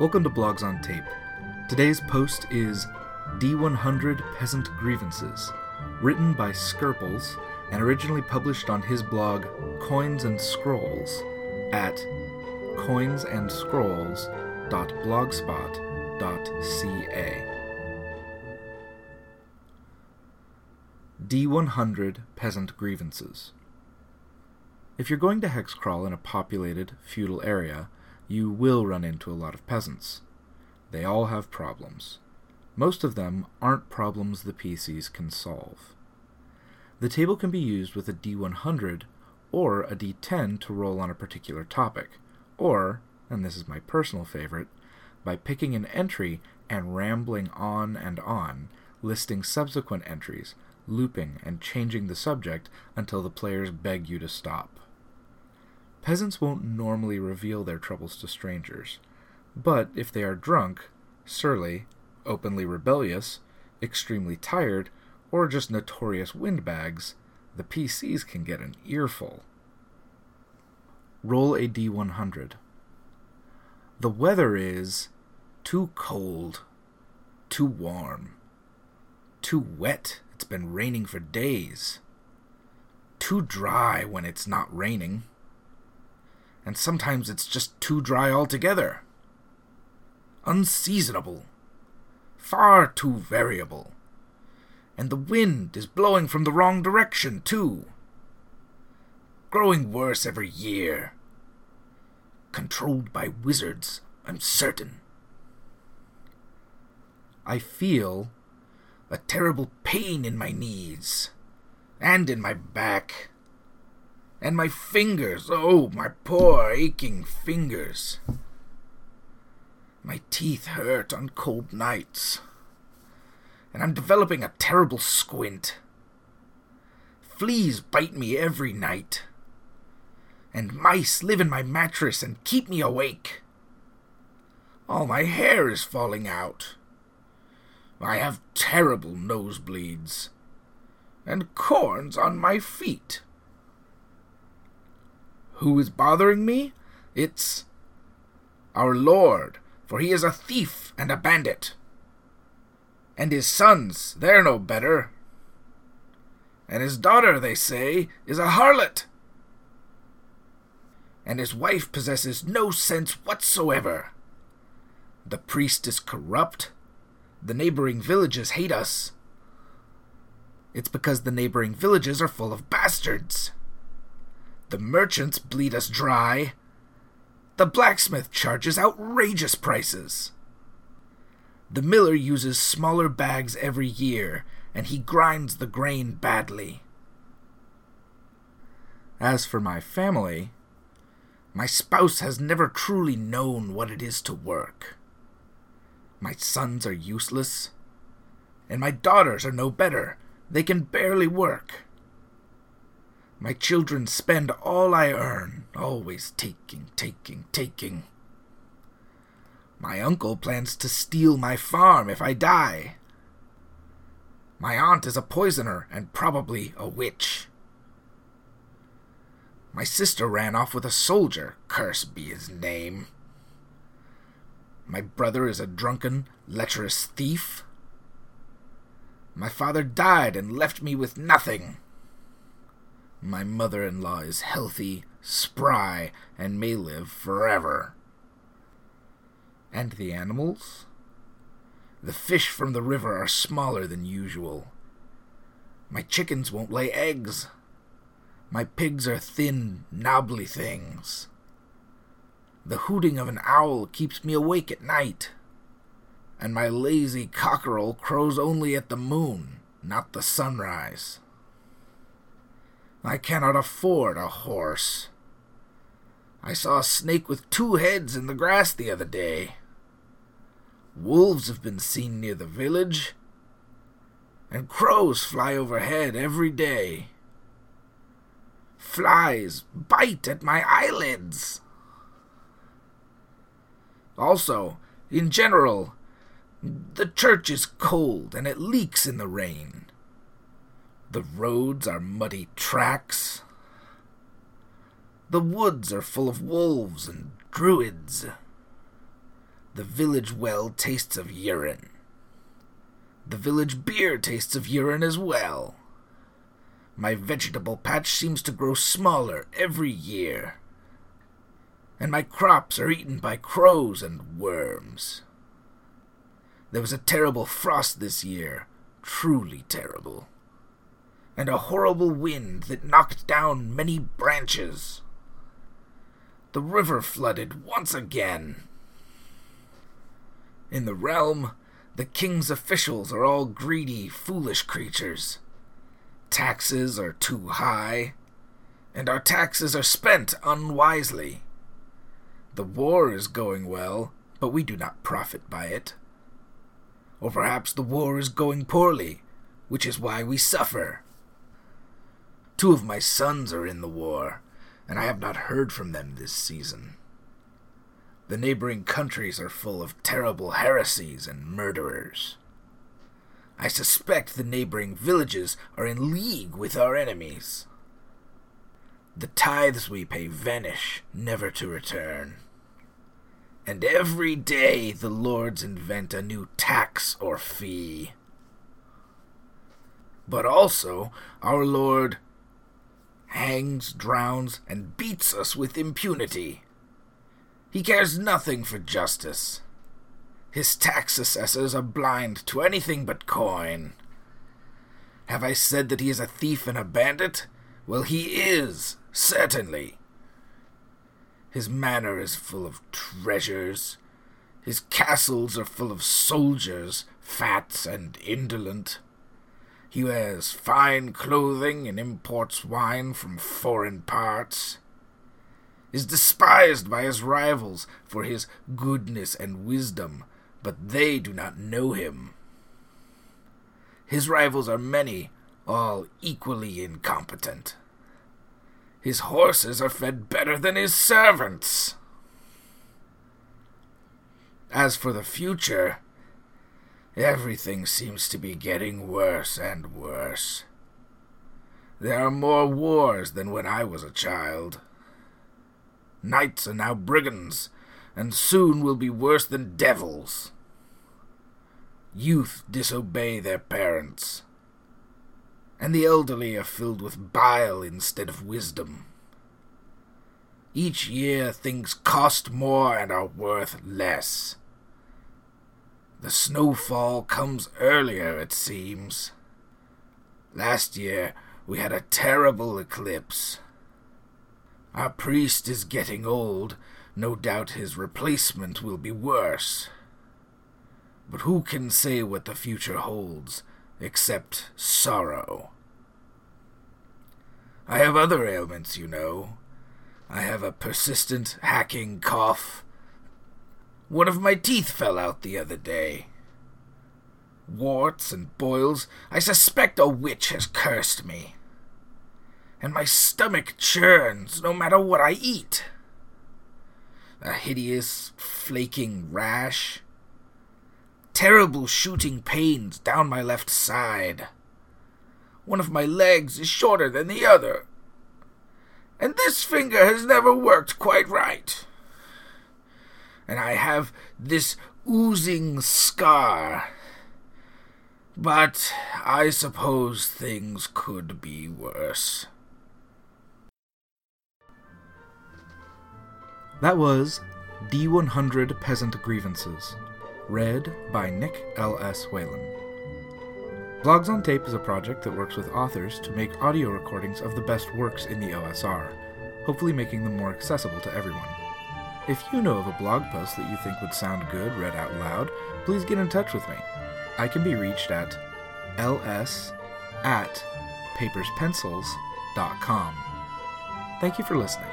Welcome to Blogs on Tape. Today's post is D100 Peasant Grievances, written by Skerples and originally published on his blog Coins and Scrolls at coinsandscrolls.blogspot.ca. D100 Peasant Grievances. If you're going to hexcrawl in a populated, feudal area, you will run into a lot of peasants. They all have problems. Most of them aren't problems the PCs can solve. The table can be used with a D100 or a D10 to roll on a particular topic, or, and this is my personal favorite, by picking an entry and rambling on and on, listing subsequent entries, looping and changing the subject until the players beg you to stop. Peasants won't normally reveal their troubles to strangers, but if they are drunk, surly, openly rebellious, extremely tired, or just notorious windbags, the PCs can get an earful. Roll a D100. The weather is too cold, too warm, too wet, it's been raining for days, too dry when it's not raining and sometimes it's just too dry altogether. Unseasonable. Far too variable. And the wind is blowing from the wrong direction, too. Growing worse every year. Controlled by wizards, I'm certain. I feel a terrible pain in my knees and in my back and my fingers, oh, my poor aching fingers. My teeth hurt on cold nights, and I'm developing a terrible squint. Fleas bite me every night, and mice live in my mattress and keep me awake. All my hair is falling out. I have terrible nosebleeds, and corns on my feet. Who is bothering me? It's our Lord, for he is a thief and a bandit. And his sons, they're no better. And his daughter, they say, is a harlot. And his wife possesses no sense whatsoever. The priest is corrupt. The neighboring villages hate us. It's because the neighboring villages are full of bastards. The merchants bleed us dry. The blacksmith charges outrageous prices. The miller uses smaller bags every year, and he grinds the grain badly. As for my family, my spouse has never truly known what it is to work. My sons are useless, and my daughters are no better. They can barely work. My children spend all I earn, always taking, taking, taking. My uncle plans to steal my farm if I die. My aunt is a poisoner and probably a witch. My sister ran off with a soldier, curse be his name. My brother is a drunken, lecherous thief. My father died and left me with nothing. My mother in law is healthy, spry, and may live forever. And the animals? The fish from the river are smaller than usual. My chickens won't lay eggs. My pigs are thin, knobbly things. The hooting of an owl keeps me awake at night. And my lazy cockerel crows only at the moon, not the sunrise. I cannot afford a horse. I saw a snake with two heads in the grass the other day. Wolves have been seen near the village, and crows fly overhead every day. Flies bite at my eyelids. Also, in general, the church is cold and it leaks in the rain. The roads are muddy tracks. The woods are full of wolves and druids. The village well tastes of urine. The village beer tastes of urine as well. My vegetable patch seems to grow smaller every year. And my crops are eaten by crows and worms. There was a terrible frost this year, truly terrible. And a horrible wind that knocked down many branches. The river flooded once again. In the realm, the king's officials are all greedy, foolish creatures. Taxes are too high, and our taxes are spent unwisely. The war is going well, but we do not profit by it. Or perhaps the war is going poorly, which is why we suffer. Two of my sons are in the war, and I have not heard from them this season. The neighboring countries are full of terrible heresies and murderers. I suspect the neighboring villages are in league with our enemies. The tithes we pay vanish, never to return. And every day the lords invent a new tax or fee. But also, our Lord hangs, drowns, and beats us with impunity. He cares nothing for justice. His tax assessors are blind to anything but coin. Have I said that he is a thief and a bandit? Well, he is, certainly. His manor is full of treasures. His castles are full of soldiers, fat and indolent. He wears fine clothing and imports wine from foreign parts is despised by his rivals for his goodness and wisdom, but they do not know him. His rivals are many, all equally incompetent. His horses are fed better than his servants. As for the future, everything seems to be getting worse and worse. There are more wars than when I was a child. Knights are now brigands, and soon will be worse than devils. Youth disobey their parents, and the elderly are filled with bile instead of wisdom. Each year things cost more and are worth less. The snowfall comes earlier, it seems. Last year we had a terrible eclipse. Our priest is getting old. No doubt his replacement will be worse. But who can say what the future holds, except sorrow? I have other ailments, you know. I have a persistent, hacking cough. One of my teeth fell out the other day. Warts and boils. I suspect a witch has cursed me and my stomach churns no matter what I eat. A hideous, flaking rash. Terrible shooting pains down my left side. One of my legs is shorter than the other. And this finger has never worked quite right. And I have this oozing scar. But I suppose things could be worse. That was D100 Peasant Grievances, read by Nick L.S. Whalen. Blogs on Tape is a project that works with authors to make audio recordings of the best works in the OSR, hopefully making them more accessible to everyone. If you know of a blog post that you think would sound good read out loud, please get in touch with me. I can be reached at ls at paperspencils.com. Thank you for listening.